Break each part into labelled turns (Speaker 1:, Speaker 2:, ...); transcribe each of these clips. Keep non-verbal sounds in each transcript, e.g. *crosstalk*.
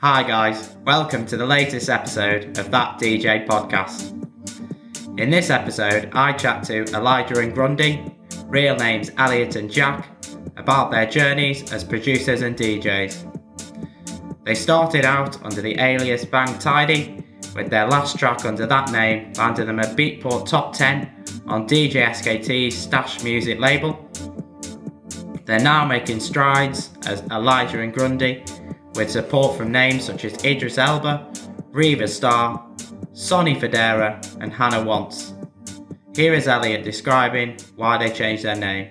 Speaker 1: Hi, guys. Welcome to the latest episode of That DJ podcast. In this episode, I chat to Elijah and Grundy, real names Elliot and Jack, about their journeys as producers and DJs. They started out under the alias Bang Tidy, with their last track under that name landing them a Beatport Top 10 on DJ SKT's Stash Music label. They're now making strides as Elijah and Grundy with support from names such as Idris Elba, Riva Starr, Sonny Fodera, and Hannah Wants. Here is Elliot describing why they changed their name.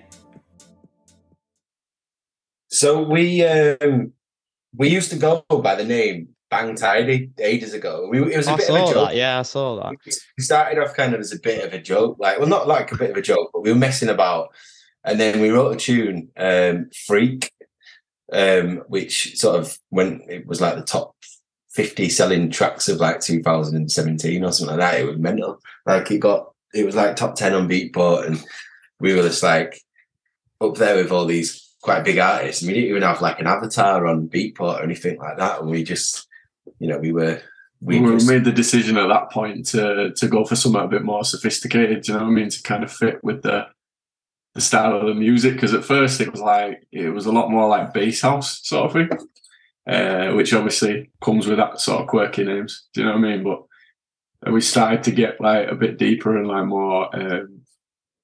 Speaker 2: So we um, we used to go by the name Bang Tidy ages ago. We, it was a
Speaker 1: I
Speaker 2: bit
Speaker 1: saw
Speaker 2: of a joke.
Speaker 1: that, yeah, I saw that.
Speaker 2: We started off kind of as a bit of a joke, like well, not like a bit of a joke, but we were messing about, and then we wrote a tune, um, "Freak," um, which sort of when it was like the top 50 selling tracks of like 2017 or something like that. It was mental. Like it got, it was like top 10 on Beatport, and we were just like up there with all these quite big artists. And we didn't even have like an avatar on Beatport or anything like that. And we just, you know, we were, we,
Speaker 3: we
Speaker 2: just,
Speaker 3: made the decision at that point to to go for something a bit more sophisticated. Do you know what I mean? To kind of fit with the the style of the music. Because at first it was like it was a lot more like bass house sort of thing, uh, which obviously comes with that sort of quirky names. Do you know what I mean? But we started to get like a bit deeper and like more um,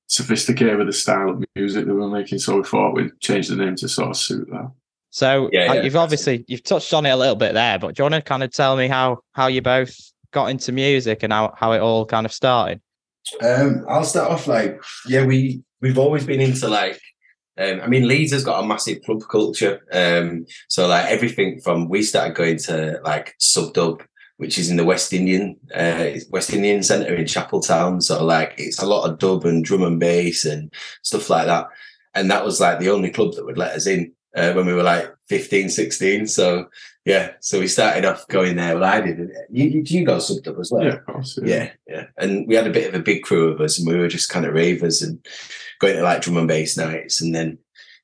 Speaker 3: sophisticated with the style of music that we were making. So we thought we'd change the name to sort of suit that.
Speaker 1: So
Speaker 2: Yeah,
Speaker 1: uh,
Speaker 2: yeah.
Speaker 1: you've obviously you've touched on it a little bit there, but do you want to kind of tell me how how you both got into music and how, how it all kind of started?
Speaker 2: Um, I'll start off like yeah, we we've always been into like um, I mean Leeds has got a massive club culture. Um, so like everything from we started going to like sub dub, which is in the West Indian uh, West Indian Centre in Chapeltown. So like it's a lot of dub and drum and bass and stuff like that. And that was like the only club that would let us in uh, when we were like 15, 16. So yeah, so we started off going there. Well, I did. You, you, you go sub dub as well?
Speaker 3: Yeah, of course.
Speaker 2: yeah, yeah. And we had a bit of a big crew of us, and we were just kind of ravers and going to like drum and bass nights, and then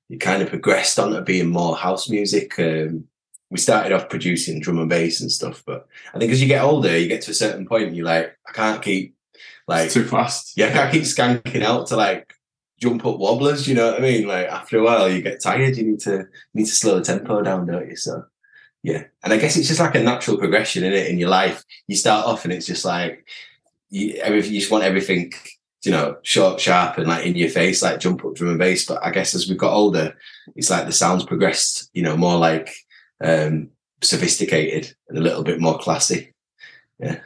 Speaker 2: it kind of progressed on to being more house music. Um, we started off producing drum and bass and stuff, but I think as you get older, you get to a certain point, and you're like, I can't keep like
Speaker 3: It's too fast.
Speaker 2: yeah, I can't keep skanking out to like jump up wobblers. You know what I mean? Like after a while, you get tired. You need to you need to slow the tempo down, don't you? So yeah, and I guess it's just like a natural progression in it in your life. You start off and it's just like you. You just want everything. You know, short, sharp, and like in your face, like jump up drum and bass. But I guess as we've got older, it's like the sounds progressed. You know, more like um sophisticated and a little bit more classy. Yeah.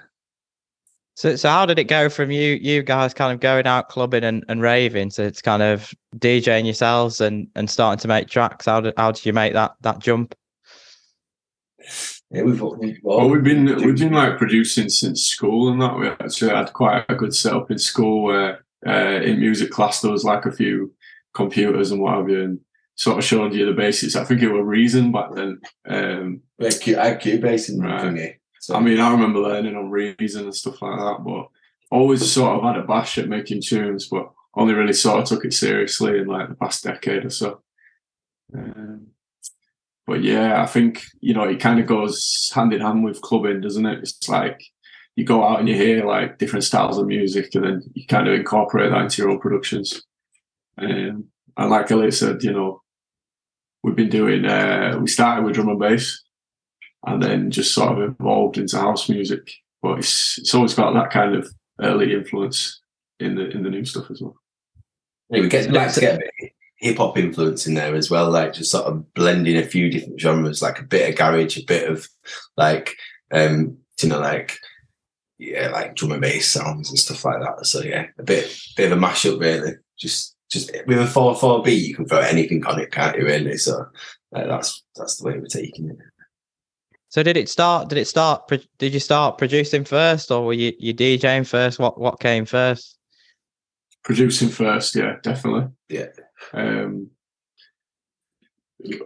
Speaker 1: So so how did it go from you you guys kind of going out clubbing and, and raving to it's kind of DJing yourselves and, and starting to make tracks? How did how did you make that that jump?
Speaker 2: Yeah, we've, we've
Speaker 3: Well, we've been we've been like producing since school and that. We actually had quite a good setup in school where uh, in music class there was like a few computers and what have you, and sort of showed you the basics. I think it was Reason back then. Um,
Speaker 2: I had Cubase and
Speaker 3: Right.
Speaker 2: thingy. So
Speaker 3: I mean, I remember learning on Reason and stuff like that, but always sort of had a bash at making tunes, but only really sort of took it seriously in like the past decade or so. Um, but yeah, I think you know it kind of goes hand in hand with clubbing, doesn't it? It's like you go out and you hear like different styles of music, and then you kind of incorporate that into your own productions. Um, and like Elliot said, you know, we've been doing. Uh, we started with drum and bass, and then just sort of evolved into house music. But it's it's always got that kind of early influence in the in the new stuff as well.
Speaker 2: Yeah, we get
Speaker 1: So-
Speaker 2: like to
Speaker 1: so-
Speaker 2: get a bit hip hop influence in there as well, like just sort of blending a few different genres, like a bit of garage, a bit of like um, you know, like yeah, like drum and bass sounds and stuff like that. So yeah, a bit bit of a mashup really. Just just with a four four beat, you can throw anything on it, can't you? Really. So like, that's that's the way we're taking it.
Speaker 1: So did it start? Did it start? Did you start producing first, or were you you DJing first? What what came first?
Speaker 3: Producing first, yeah, definitely.
Speaker 2: Yeah.
Speaker 3: Um,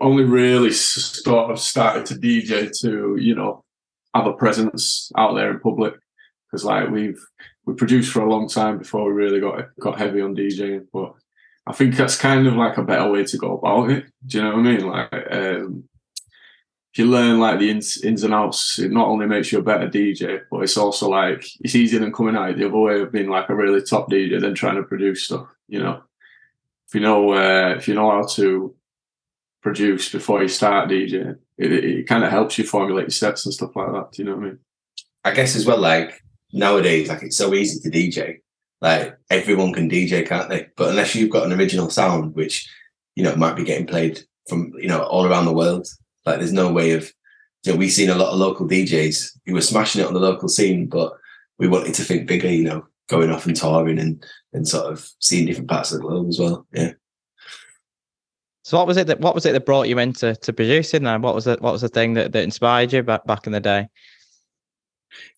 Speaker 3: only really sort of started to DJ to you know have a presence out there in public because like we've we produced for a long time before we really got got heavy on DJing, but I think that's kind of like a better way to go about it. Do you know what I mean? Like, um, if you learn like the ins, ins and outs, it not only makes you a better DJ, but it's also like it's easier than coming out the other way of being like a really top DJ than trying to produce stuff. You know, if you know uh, if you know how to produce before you start DJing, it, it kind of helps you formulate your sets and stuff like that. Do you know what I mean?
Speaker 2: I guess as well, like nowadays, like it's so easy to DJ. Like everyone can DJ, can't they? But unless you've got an original sound, which you know might be getting played from you know all around the world, like there's no way of. You know, we've seen a lot of local DJs who were smashing it on the local scene, but we wanted to think bigger. You know, going off and touring and and sort of seeing different parts of the globe as well. Yeah.
Speaker 1: So what was it that what was it that brought you into to producing then? What was it what was the thing that, that inspired you back back in the day?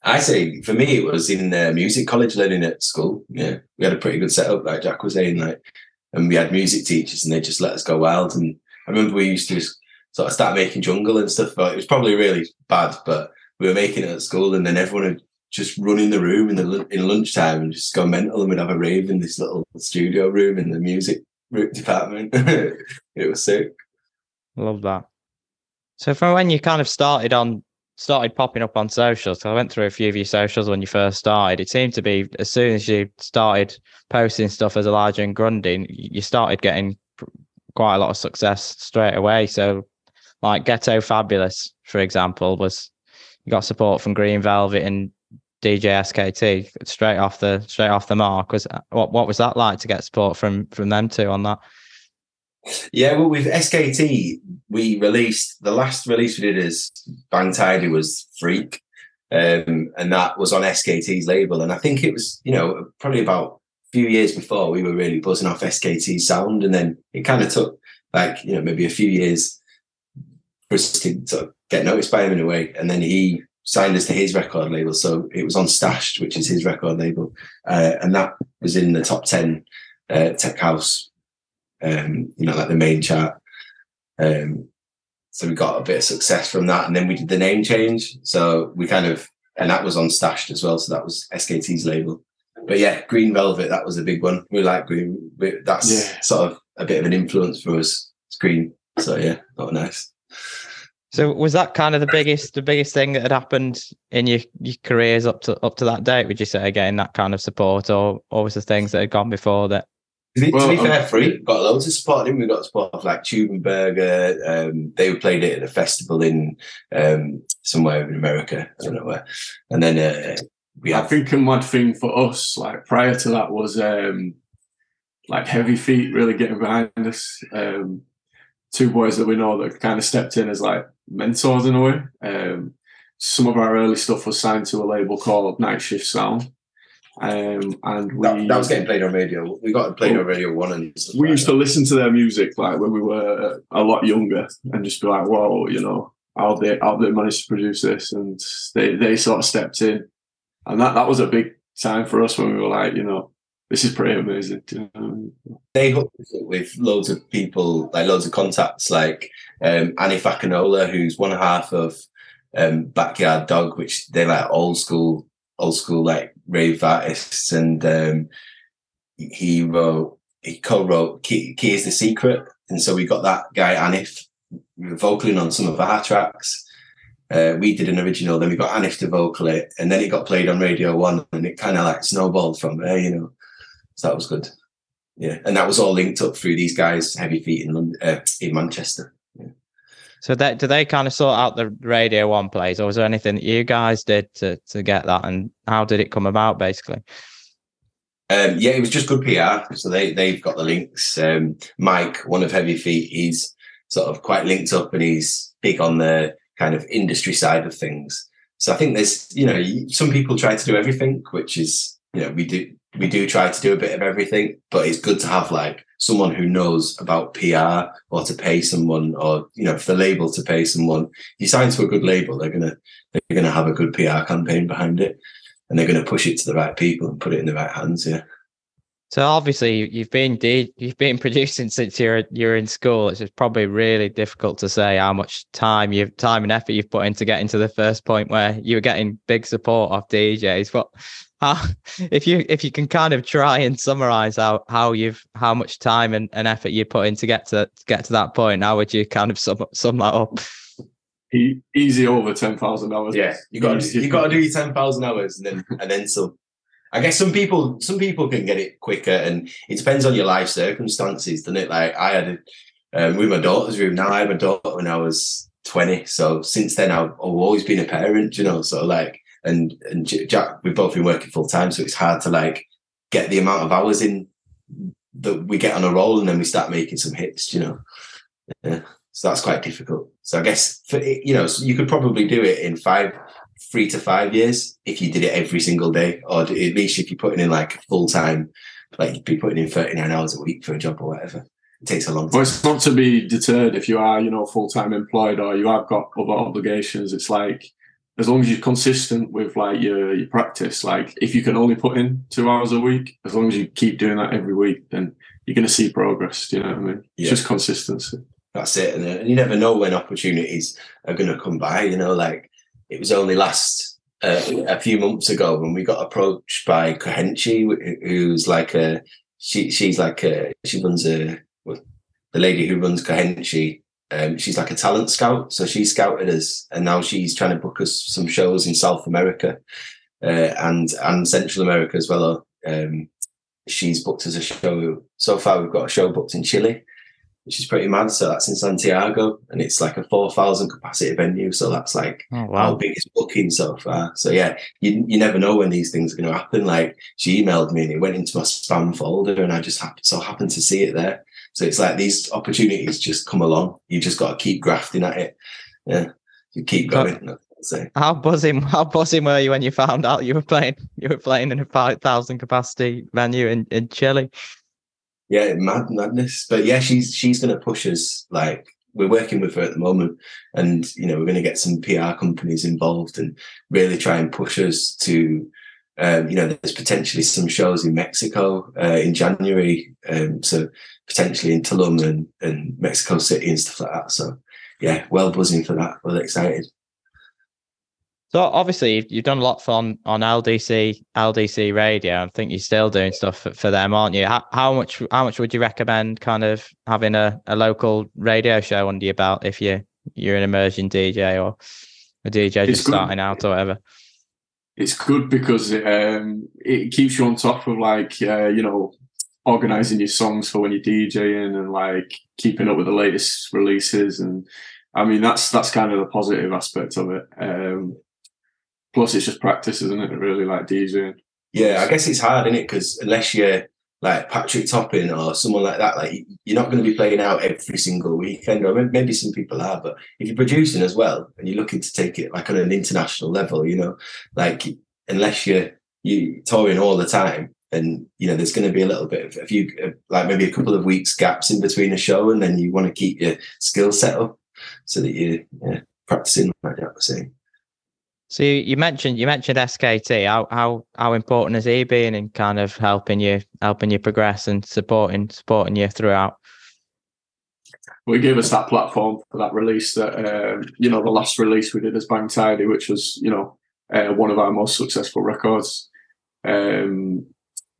Speaker 2: I say for me, it was in uh, music college learning at school. Yeah, we had a pretty good setup, like Jack was saying, like, and we had music teachers, and they just let us go wild. And I remember we used to sort of start making jungle and stuff. But it was probably really bad, but we were making it at school, and then everyone would just run in the room in the in lunchtime and just go mental, and we'd have a rave in this little studio room in the music department. *laughs* it was sick.
Speaker 1: Love that. So from when you kind of started on started popping up on socials. I went through a few of your socials when you first started. It seemed to be as soon as you started posting stuff as Elijah and Grundy, you started getting quite a lot of success straight away. So, like Ghetto Fabulous, for example, was you got support from Green Velvet and DJ SKT straight off the straight off the mark. Was what what was that like to get support from from them two on that?
Speaker 2: Yeah, well, with SKT, we released the last release we did as Bang Tidy was Freak, um, and that was on SKT's label. And I think it was, you know, probably about a few years before we were really buzzing off SKT's sound, and then it kind of took like you know maybe a few years for us to sort of get noticed by him in a way, and then he signed us to his record label. So it was on Stashed, which is his record label, uh, and that was in the top ten uh, tech house um, you know, like the main chart. Um, so we got a bit of success from that, and then we did the name change. So we kind of, and that was on Stashed as well. So that was SKT's label. But yeah, Green Velvet, that was a big one. We like Green. We, that's yeah. sort of a bit of an influence for us. It's Green. So yeah, not nice.
Speaker 1: So was that kind of the biggest, the biggest thing that had happened in your, your careers up to up to that date? Would you say getting that kind of support, or or was the things that had gone before that
Speaker 2: to, well, to be fair, free got loads of support. Didn't we? got support of like Tube & Berger. Um, they played it at a festival in um, somewhere in America. I don't know where. And then uh, we
Speaker 3: have. I think a mad thing for us, like prior to that, was um, like Heavy Feet really getting behind us. Um, two boys that we know that kind of stepped in as like mentors in a way. Um, some of our early stuff was signed to a label called Night Shift Sound. Um, and we
Speaker 2: that, that, was getting played on radio. We got played on radio one, and
Speaker 3: we like used that. to listen to their music like when we were a lot younger, and just be like, "Whoa, you know, how they how they managed to produce this?" And they they sort of stepped in, and that that was a big time for us when we were like, you know, this is pretty amazing.
Speaker 2: They hooked with loads of people, like loads of contacts, like um, Anif Akinola, who's one half of um, Backyard Dog, which they're like old school, old school like rave artists, and um, he wrote, he co-wrote Key, Key is the Secret, and so we got that guy Anif vocaling on some of our tracks. Uh, we did an original, then we got Anif to vocal it, and then it got played on Radio One, and it kind of like snowballed from there, you know. So that was good. Yeah, and that was all linked up through these guys, Heavy Feet in uh, in Manchester.
Speaker 1: So that do they kind of sort out the Radio One plays, or was there anything that you guys did to to get that, and how did it come about, basically?
Speaker 2: Um, yeah, it was just good PR. So they they've got the links. Um, Mike, one of Heavy Feet, he's sort of quite linked up, and he's big on the kind of industry side of things. So I think there's, you know, some people try to do everything, which is, you know, we do we do try to do a bit of everything, but it's good to have like someone who knows about PR or to pay someone or, you know, for the label to pay someone. You sign to a good label, they're gonna they're gonna have a good PR campaign behind it and they're gonna push it to the right people and put it in the right hands, yeah.
Speaker 1: So obviously you've been you've been *laughs* producing since you're you're in school. It's probably really difficult to say how much time you've time and effort you've put into getting to the first point where you were getting big support off DJs. But *laughs* how if you if you can kind of try and summarize how how you've how much time and, and effort you put in to get to get to that point how would you kind of sum, sum that up
Speaker 3: E- easy over ten thousand hours.
Speaker 2: Yeah, you got you got to do your ten thousand hours and then and then some. I guess some people some people can get it quicker, and it depends on your life circumstances, doesn't it? Like I had it um, with my daughter's room. Now I had my daughter when I was twenty, so since then I've, I've always been a parent, you know. So like, and and Jack, we've both been working full time, so it's hard to like get the amount of hours in that we get on a roll, and then we start making some hits, you know. Yeah, so that's quite difficult. So I guess for you know, you could probably do it in five three to five years if you did it every single day, or at least if you're putting in like full time, like you'd be putting in 39 hours a week for a job or whatever. It takes a long
Speaker 3: Well,
Speaker 2: time.
Speaker 3: it's not to be deterred if you are, you know, full time employed or you have got other obligations. It's like as long as you're consistent with like your your practice, like if you can only put in two hours a week, as long as you keep doing that every week, then you're going to see progress. Do you know what I mean?
Speaker 2: Yeah.
Speaker 3: It's just consistency.
Speaker 2: That's it. Uh, and you never know when opportunities are going to come by. You know, like it was only last uh, a few months ago when we got approached by Kohenchi, who's like a she she's like a she runs a the lady who runs Kohenchi. Um, she's like a talent scout, so she scouted us, and now she's trying to book us some shows in South America uh, and and Central America as well. Um, she's booked us a show. So far, we've got a show booked in Chile, which is pretty mad. So that's in Santiago, and it's like a four thousand capacity venue. So that's like
Speaker 1: Oh,
Speaker 2: our
Speaker 1: wow.
Speaker 2: biggest booking so far. So yeah, you you never know when these things are going to happen. Like she emailed me and it went into my spam folder, and I just happened so happened to see it there. So it's like these opportunities just come along. You just got to keep grafting at it. Yeah, you keep going. I say.
Speaker 1: How buzzing! How buzzing were you when you found out you were playing? You were playing in a five thousand capacity venue in, in Chile.
Speaker 2: Yeah, mad madness. But yeah, she's she's going to push us. Like we're working with her at the moment, and you know we're going to get some PR companies involved and really try and push us to. Um, you know, there's potentially some shows in Mexico uh, in January, um, so potentially in Tulum and, and Mexico City and stuff like that. So yeah, well buzzing for that. Well excited.
Speaker 1: So obviously you've- you've done a lot on on LDC LDC radio. I think you're still doing stuff for, for them, aren't you? How, how much how much would you recommend kind of having a, a local radio show under your belt if you you're an emerging DJ or a DJ
Speaker 3: It's
Speaker 1: just
Speaker 3: good.
Speaker 1: starting out or whatever?
Speaker 3: It's good because it, um, it keeps you on top of like uh, you know organizing your songs for when you're DJing and like keeping up with the latest releases and I mean that's that's kind of the positive aspect of it. Um, plus, it's just practice, isn't it? Really like DJing.
Speaker 2: Yeah, I guess it's hard, isn't it? Because unless you're like Patrick Topping or someone like that, like you're not going to be playing out every single weekend. Or maybe some people are, but if you're producing as well and you're looking to take it like on an international level, you know, like unless you're you touring all the time, and you know there's going to be a little bit of a few, uh, like maybe a couple of weeks gaps in between a show, and then you want to keep your skill set up so that you yeah, practicing like that was saying.
Speaker 1: So you, mentioned you mentioned SKT. How how how important has he been in kind of helping you helping you progress and supporting supporting you throughout?
Speaker 3: Well, he gave us that platform for that release that um, you know the last release we did as Bang Tidy, which was you know uh, one of our most successful records, um,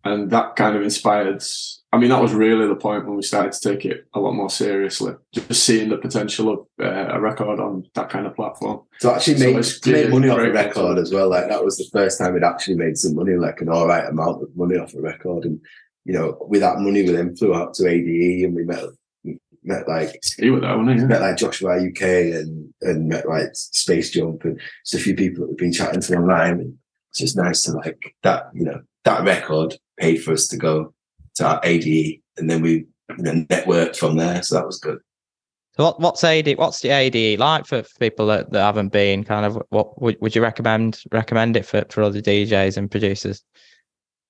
Speaker 3: and that kind of inspired. I mean, that was really the point when we started to take it a lot more seriously. Just seeing the potential of uh, a record on that kind of platform.
Speaker 2: So actually
Speaker 3: So
Speaker 2: make,
Speaker 3: it's
Speaker 2: to make money off a record as well. Like that was the first time we'd actually made some money, like an all right amount of money off a record. And you know, with that money, we then flew out to ADE and we met met like
Speaker 3: You were there, weren't you?
Speaker 2: met like Joshwa UK and and met like Space Jump and just a few people that we've been chatting to online. And it's just nice to like that. You know, that record paid for us to go to our ADE, and then we you know networked from there. So that was good.
Speaker 1: So what, what's AD? What's the ADE like for, for people that, that haven't been? Kind of what would, would you recommend recommend it for, for other DJs and producers?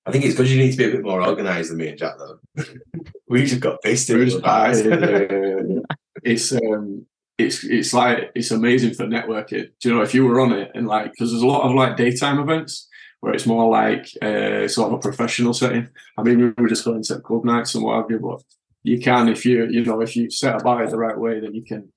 Speaker 2: I think it's because you need to be a bit more organised than me and Jack, though. *laughs* we just got pissed in
Speaker 3: Bruce
Speaker 2: the bars.
Speaker 3: Pye, it's um it's it's like it's amazing for networking. Do you know if you were on it and like because there's a lot of like daytime events where it's more like uh, sort of a professional setting. I mean, we were just going to club nights and what have you, but you can if you you know if you set about it the right way, then you can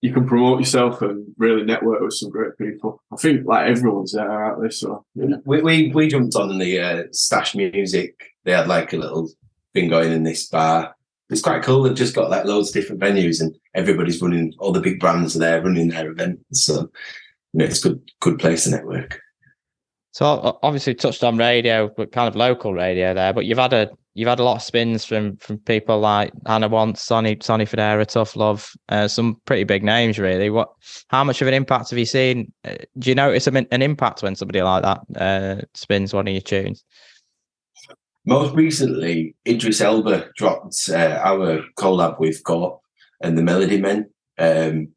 Speaker 3: you can promote yourself and really network with some great people. I think like everyone's there so yeah.
Speaker 2: we, we we jumped on the uh, stash music. They had like a little thing going in this bar. It's quite cool. They've just got like loads of different venues, and everybody's running, all the big brands are there running their events. So, you know, it's good, good place to network.
Speaker 1: So obviously touched on radio, but kind of local radio there. But you've had a you've had a lot of spins from from people like Hannah Wants, Sonny Sonny Fodera, Tough Love, uh, some pretty big names really. What how much of an impact have you seen? Uh, do you notice an, an impact when somebody like that uh, spins one of your tunes?
Speaker 2: Most recently, Idris Elba dropped uh, our collab with Gorp and the Melody Men. Um,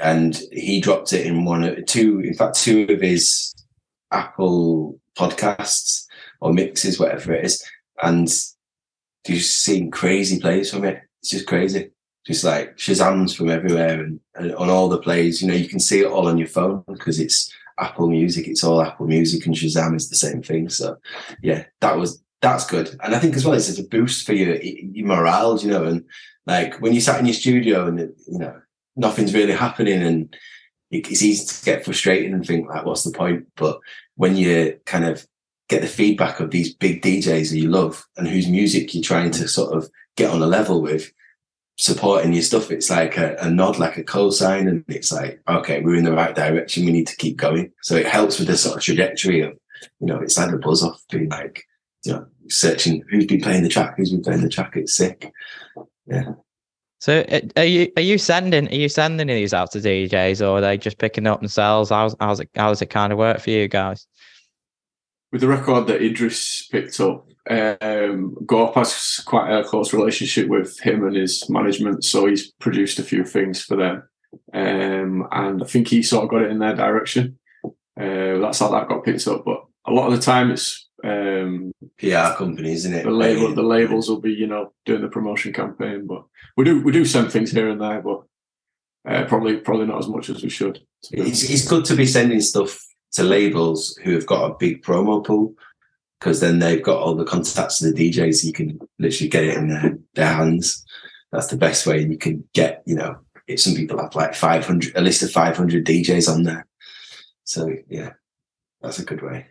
Speaker 2: and he dropped it in one of two, in fact, two of his Apple podcasts or mixes, whatever it is. And just seeing crazy plays from it. It's just crazy. Just like Shazams from everywhere and, and on all the plays, you know, you can see it all on your phone because it's Apple Music. It's all Apple Music and Shazam is the same thing. So yeah, that was that's good. And I think as well, it's a boost for your your morale, you know, and like when you sat in your studio and you know nothing's really happening and it's easy to get frustrated and think like, what's the point? But when you kind of get the feedback of these big DJs that you love and whose music you're trying to sort of get on a level with, supporting your stuff, it's like a, a nod, like a co-sign, and it's like, okay, we're in the right direction. We need to keep going. So it helps with the sort of trajectory of, you know, it's like a buzz off being like, you know, searching who's been playing the track, who's been playing the track. It's sick. Yeah.
Speaker 1: So uh, are you are you sending are you sending these out to DJs or are they just picking up themselves? How's how's it how does it kind of work for you guys?
Speaker 3: With the record that Idris picked up, um, Gorp has quite a close relationship with him and his management, so he's produced a few things for them, um, and I think he sort of got it in their direction. Uh, that's how that got picked up. But a lot of the time, it's um,
Speaker 2: PR companies, isn't it?
Speaker 3: The label, the labels will be, you know, doing the promotion campaign, but we do we do send things here and there, but uh, probably probably not as much as we should.
Speaker 2: It's, it's good to be sending stuff to labels who have got a big promo pool because then they've got all the contacts of the DJs. You can literally get it in their, their hands. That's the best way you can get. You know, if some people have like five hundred, a list of five hundred DJs on there. So yeah, that's a good way.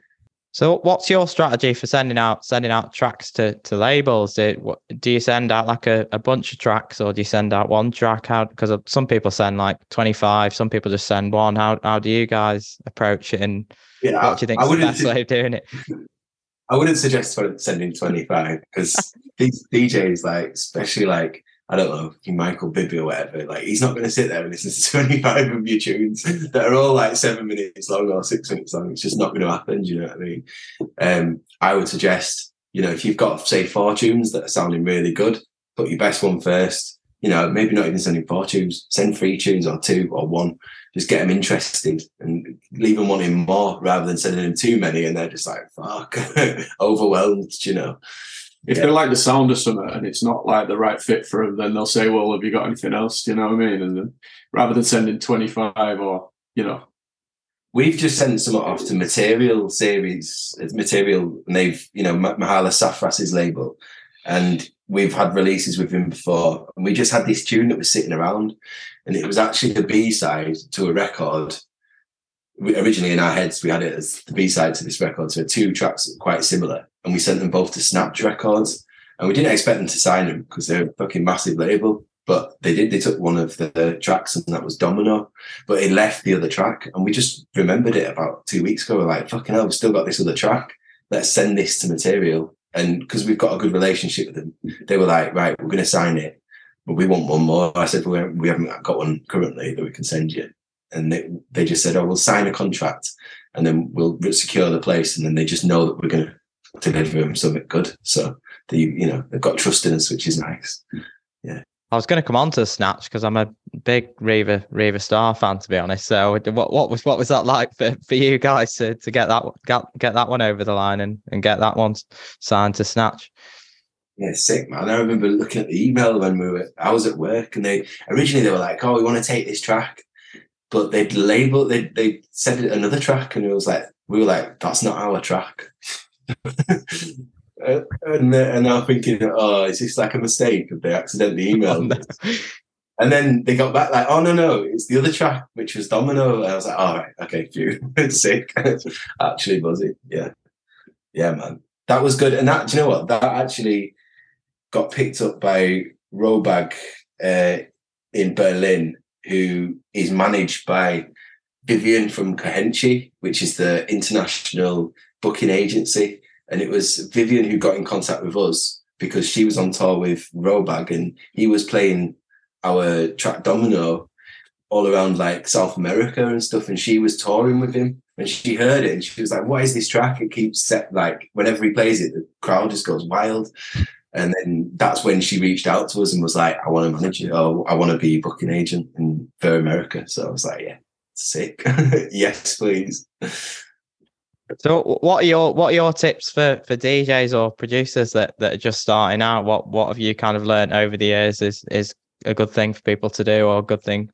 Speaker 1: So, what's your strategy for sending out sending out tracks to to labels? Do, what, do you send out like a, a bunch of tracks, or do you send out one track? How because some people send like twenty five, some people just send one. How how do you guys approach it, and yeah, what do you think is the best way of doing it? *laughs*
Speaker 2: I wouldn't suggest sending twenty five because these DJs, like especially like I don't know, Michael Bibi or whatever, like he's not going to sit there and listen to *laughs* 25 of your tunes that are all like seven minutes long or six minutes long. It's just not going to happen. Do you know what I mean? Um, I would suggest, you know, if you've got, say, four tunes that are sounding really good, put your best one first. You know, maybe not even sending four tunes, send three tunes or two or one. Just get them interested and leave them wanting more rather than sending them too many and they're just like, fuck, *laughs* overwhelmed, you know.
Speaker 3: If yeah. they like the sound of something and it's not like the right fit for them, then they'll say, "Well, have you got anything else?" Do you know what I mean? And then rather than sending twenty five or you know,
Speaker 2: we've just sent some off to Material series, Material, and they've you know Mihalis Safras's label, and we've had releases with him before, and we just had this tune that was sitting around, and it was actually the B side to a record we, originally in our heads, we had it as the B side to this record. So two tracks quite similar. And we sent them both to Snatch Records. And we didn't expect them to sign them because they're a fucking massive label. But they did. They took one of the tracks and that was Domino. But it left the other track. And we just remembered it about two weeks ago. We're like, fucking hell, we've still got this other track. Let's send this to material. And because we've got a good relationship with them, they were like, right, we're going to sign it. But we want one more. I said, we we haven't got one currently that we can send you and they, they just said, "Oh, we'll sign a contract, and then we'll secure the place." And then they just know that we're going to deliver them something good. So they, you know, they've got trust in us, which is nice. Yeah.
Speaker 1: I was going to come on to Snatch because I'm a big Riva Riva Starr fan, to be honest. So, what, what was what was that like for, for you guys to, to get that get, get that one over the line and, and get that one signed to Snatch?
Speaker 2: Yeah, sick man. I remember looking at the email when we were I was at work and they originally they were like, Oh, we want to take this track but they'd label they they said another track and it was like we were like that's not our track and and I'm thinking oh is this like a mistake if they accidentally emailed oh, and then they got back like oh no no it's the other track which was Domino. And I was like all right okay phew *laughs* sick. *laughs* Actually buzzy yeah. Yeah man. That was good. And that do you know what? That actually got picked up by Robag uh, in Berlin who is managed by Vivian from Cohenchi, which is the international booking agency. And it was Vivian who got in contact with us because she was on tour with Robag and he was playing our track Domino all around like South America and stuff. And she was touring with him and she heard it and she was like, What is this track? It keeps set like whenever he plays it, the crowd just goes wild. And then that's when she reached out to us and was like, I want to manage it. Oh, I want to be booking agent in for America. So I was like, Yeah, sick. *laughs* yes, please.
Speaker 1: So, what are your what are your tips for for DJs or producers that that are just starting out? What what have you kind of learned over the years is is a good thing for people to do or a good thing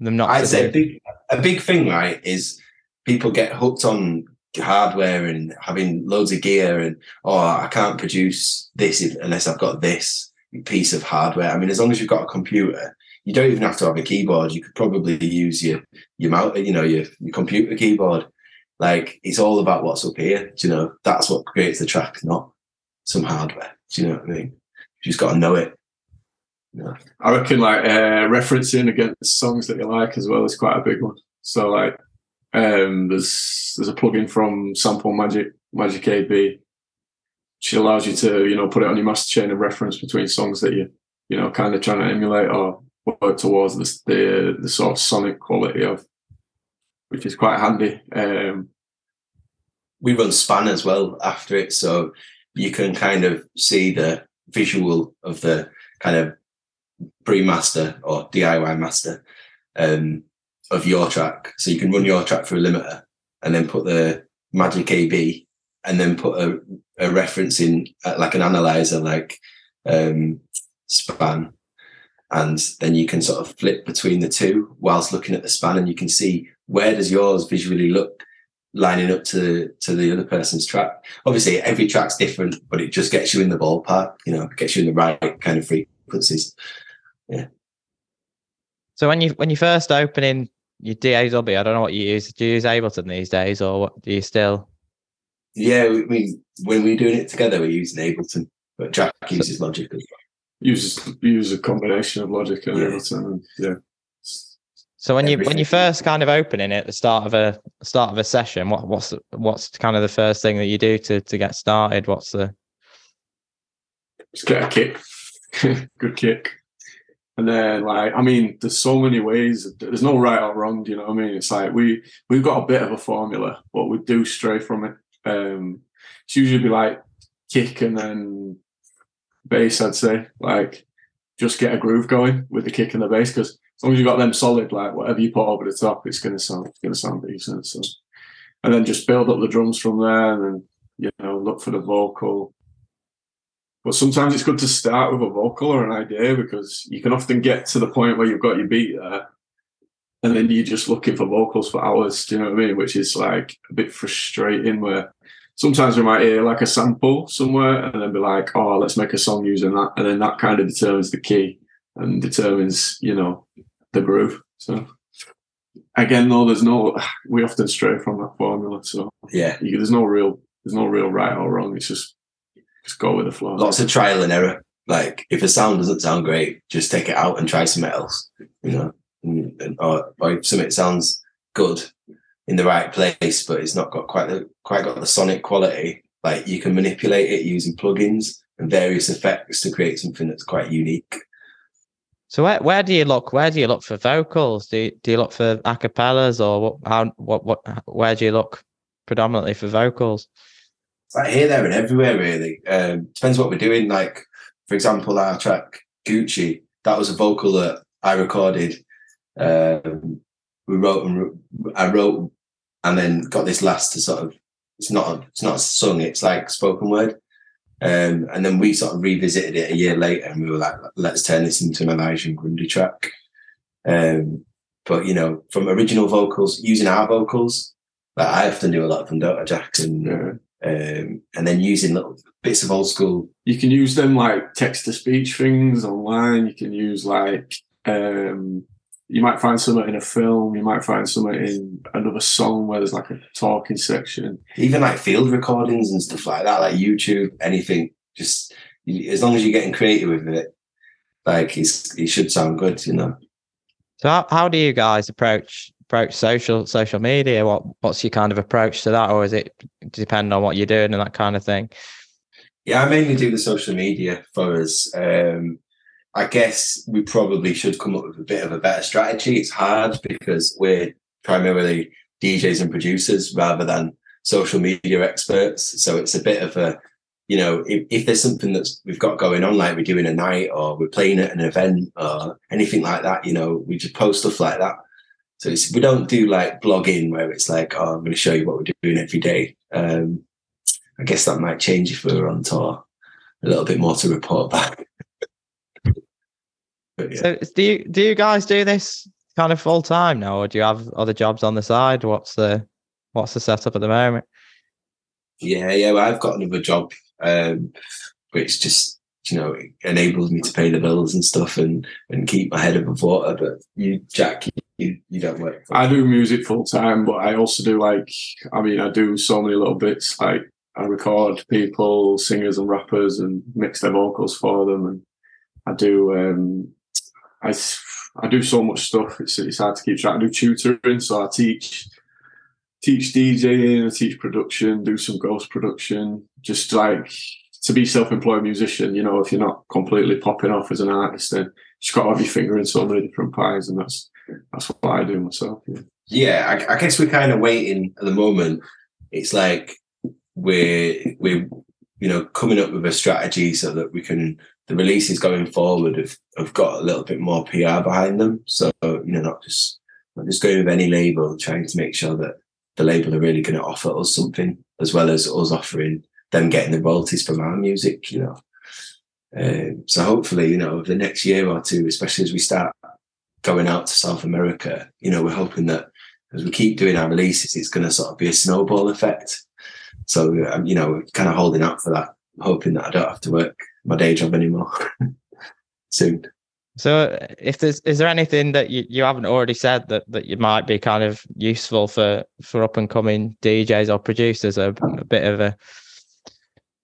Speaker 1: them not
Speaker 2: I'd say
Speaker 1: do?
Speaker 2: a big a big thing, right, is people get hooked on hardware and having loads of gear and oh I can't produce this unless I've got this piece of hardware. I mean, as long as you've got a computer, you don't even have to have a keyboard. You could probably use your your mount, you know, your, your computer keyboard. Like it's all about what's up here. Do you know? That's what creates the track, not some hardware. Do you know what I mean? You just got to know it. Yeah.
Speaker 3: I reckon like uh, referencing against songs that you like as well is quite a big one. So like um, there's there's a plugin from Sample Magic Magic AB, which allows you to you know put it on your master chain of reference between songs that you you know kind of trying to emulate or work towards the the, the sort of sonic quality of, which is quite handy. Um,
Speaker 2: we run span as well after it so you can kind of see the visual of the kind of pre-master or diy master um, of your track so you can run your track through a limiter and then put the magic ab and then put a, a reference in uh, like an analyzer like um, span and then you can sort of flip between the two whilst looking at the span and you can see where does yours visually look lining up to to the other person's track. Obviously, every track's different, but it just gets you in the ballpark. You know, gets you in the right kind of frequencies. Yeah.
Speaker 1: So when you when you first opening your DAW, I don't know what you use. Do you use Ableton these days, or what, do you still?
Speaker 2: Yeah, we, we when we're doing it together, we're using Ableton, but Jack uses Logic as well.
Speaker 3: uses use a combination of Logic and
Speaker 2: Yeah.
Speaker 3: Ableton. And, yeah.
Speaker 1: So when you when you first kind of opening it at the start of a start of a session, what what's what's kind of the first thing that you do to to get started? What's the
Speaker 3: just get a kick, *laughs* good kick. And then, like, I mean, there's so many ways. There's no right or wrong. Do you know what I mean? It's like we we've got a bit of a formula, but we do stray from it. Um, it's usually be like kick and then bass. I'd say like just get a groove going with the kick and the bass because as long as you've got them solid, like whatever you put over the top, it's gonna sound it's gonna sound decent. So, and then just build up the drums from there, and then you know look for the vocal. But sometimes it's good to start with a vocal or an idea because you can often get to the point where you've got your beat there, and then you're just looking for vocals for hours. Do you know what I mean? Which is like a bit frustrating. Where sometimes we might hear like a sample somewhere, and then be like, "Oh, let's make a song using that," and then that kind of determines the key and determines, you know, the groove. So again, though, there's no. *sighs* We often stray from that formula, so
Speaker 2: Yeah,
Speaker 3: you, there's no real, there's no real right or wrong. It's just just go with the flow.
Speaker 2: lots of trial and error. Like if a sound doesn't sound great, just take it out and try something else. You know, and, and- or, or if something sounds good in the right place, but it's not got quite the quite got the sonic quality. Like you can manipulate it using plugins and various effects to create something that's quite unique.
Speaker 1: So where where do you look? Where do you look for vocals? Do you, do you look for acapellas or what? How what what? Where do you look predominantly for vocals?
Speaker 2: It's like here, there, and everywhere. Really um, depends what we're doing. Like for example, our track Gucci. That was a vocal that I recorded. Um, we wrote and I wrote, and then got this last to sort of. It's not it's not sung. It's like spoken word. Um, and then we sort of revisited it a year later, and we were like, let's turn this into an Elijah Grundy track. Um, but you know, from original vocals, using our vocals, like I often do a lot from Dota Jack and
Speaker 3: Yeah.
Speaker 2: um, and then using little bits of old school.
Speaker 3: You can use them like text to speech things online. You can use like um you might find something in a film, you might find something in another song where there's like a talking section.
Speaker 2: even like field recordings and stuff like that, like YouTube, anything. Just as long as you're getting creative with it. like he's he should sound good, you know.
Speaker 1: So how, how do you guys approach approach social social media? What what's your kind of approach to that, or is it depend on what you're doing and that kind of thing?
Speaker 2: Yeah, I mainly do the social media for us. Um, I guess we probably should come up with a bit of a better strategy. It's hard because we're primarily DJs and producers rather than social media experts. So it's a bit of a, you know, if, if there's something that's we've got going on, like we're doing a night or we're playing at an event or anything like that, you know, we just post stuff like that. So it's, we don't do like blogging where it's like, oh, I'm going to show you what we're doing every day. Um, I guess that might change if we were on tour. A little bit more to report back.
Speaker 1: But, yeah. So do you do you guys do this kind of full time now, or do you have other jobs on the side? What's the what's the setup at the moment?
Speaker 2: Yeah, yeah. Well, I've got another job, um, which just you know enables me to pay the bills and stuff and and keep my head above water. But you, Jack, you you don't work.
Speaker 3: I do music full time, but I also do like I mean I do so many little bits. Like I record people, singers and rappers, and mix their vocals for them, and I do um, I I do so much stuff. It's it's hard to keep track. I do tutoring, so I teach teach DJing, I teach production, do some ghost production, just like to be self-employed musician. You know, if you're not completely popping off as an artist, then you've got to have your finger in so many different pies, and that's that's what I do myself. Yeah,
Speaker 2: yeah I, I guess we're kind of waiting at the moment. It's like we're we're you know coming up with a strategy so that we can the releases going forward have, have got a little bit more PR behind them. So, you know, not just not just going with any label, trying to make sure that the label are really going to offer us something as well as us offering them getting the royalties from our music, you know. Um, so hopefully, you know, over the next year or two, especially as we start going out to South America, you know, we're hoping that as we keep doing our releases, it's going to sort of be a snowball effect. So, um, you know, kind of holding out for that, hoping that I don't have to work my day job anymore *laughs* soon.
Speaker 1: So, if there's is there anything that you, you haven't already said that, that you might be kind of useful for for up and coming DJs or producers, a, a bit of a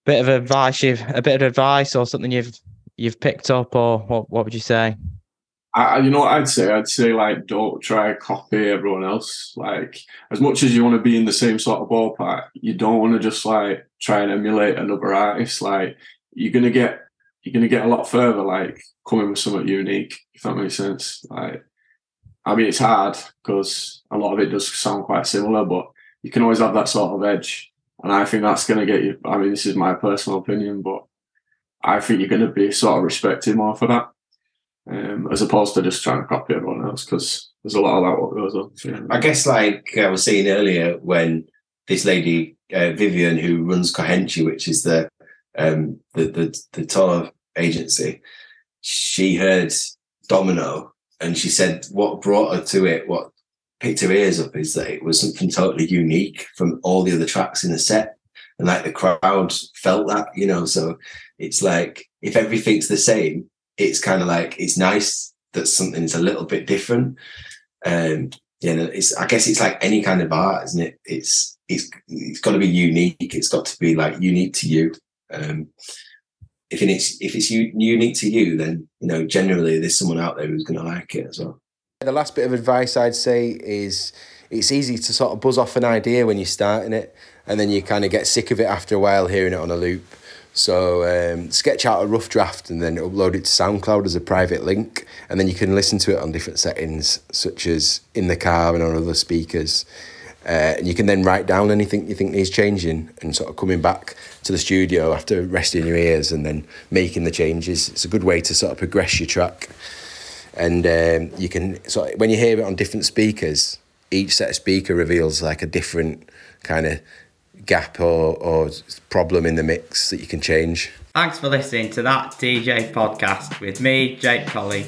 Speaker 1: bit of advice you've a bit of advice or something you've you've picked up, or what what would you say?
Speaker 3: I, you know what I'd say? I'd say like don't try copy everyone else. Like as much as you want to be in the same sort of ballpark, you don't want to just like try and emulate another artist. Like you're gonna get you're gonna get a lot further like coming with something unique, if that makes sense. Like I mean it's hard because a lot of it does sound quite similar, but you can always have that sort of edge. And I think that's gonna get you I mean this is my personal opinion, but I think you're gonna be sort of respected more for that. Um, as opposed to just trying to copy everyone else because there's a lot of that what goes on.
Speaker 2: I guess like I was saying earlier when this lady uh, Vivian who runs Kohenchi, which is the um, the, the the tour agency, she heard Domino and she said what brought her to it, what picked her ears up is that it was something totally unique from all the other tracks in the set. And like the crowd felt that, you know, so it's like if everything's the same, it's kind of like it's nice that something's a little bit different. Um, yeah, it's I guess it's like any kind of art, isn't it? It's it's it's got to be unique. It's got to be like unique to you. Um, if it's if it's unique to you, then you know generally there's someone out there who's going to like it as well.
Speaker 4: The last bit of advice I'd say is it's easy to sort of buzz off an idea when you're starting it, and then you kind of get sick of it after a while hearing it on a loop. So um, sketch out a rough draft and then upload it to SoundCloud as a private link, and then you can listen to it on different settings, such as in the car and on other speakers. Uh, and you can then write down anything you think needs changing and sort of coming back to the studio after resting your ears and then making the changes. It's a good way to sort of progress your track. And um, you can, so when you hear it on different speakers, each set of speaker reveals like a different kind of gap or, or problem in the mix that you can change.
Speaker 1: Thanks for listening to that DJ podcast with me, Jake Colley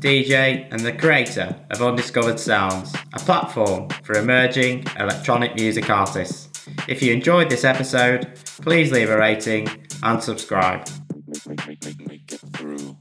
Speaker 1: DJ, and the creator of Undiscovered Sounds, a platform for emerging electronic music artists. If you enjoyed this episode, please leave a rating and subscribe. Make, make, make,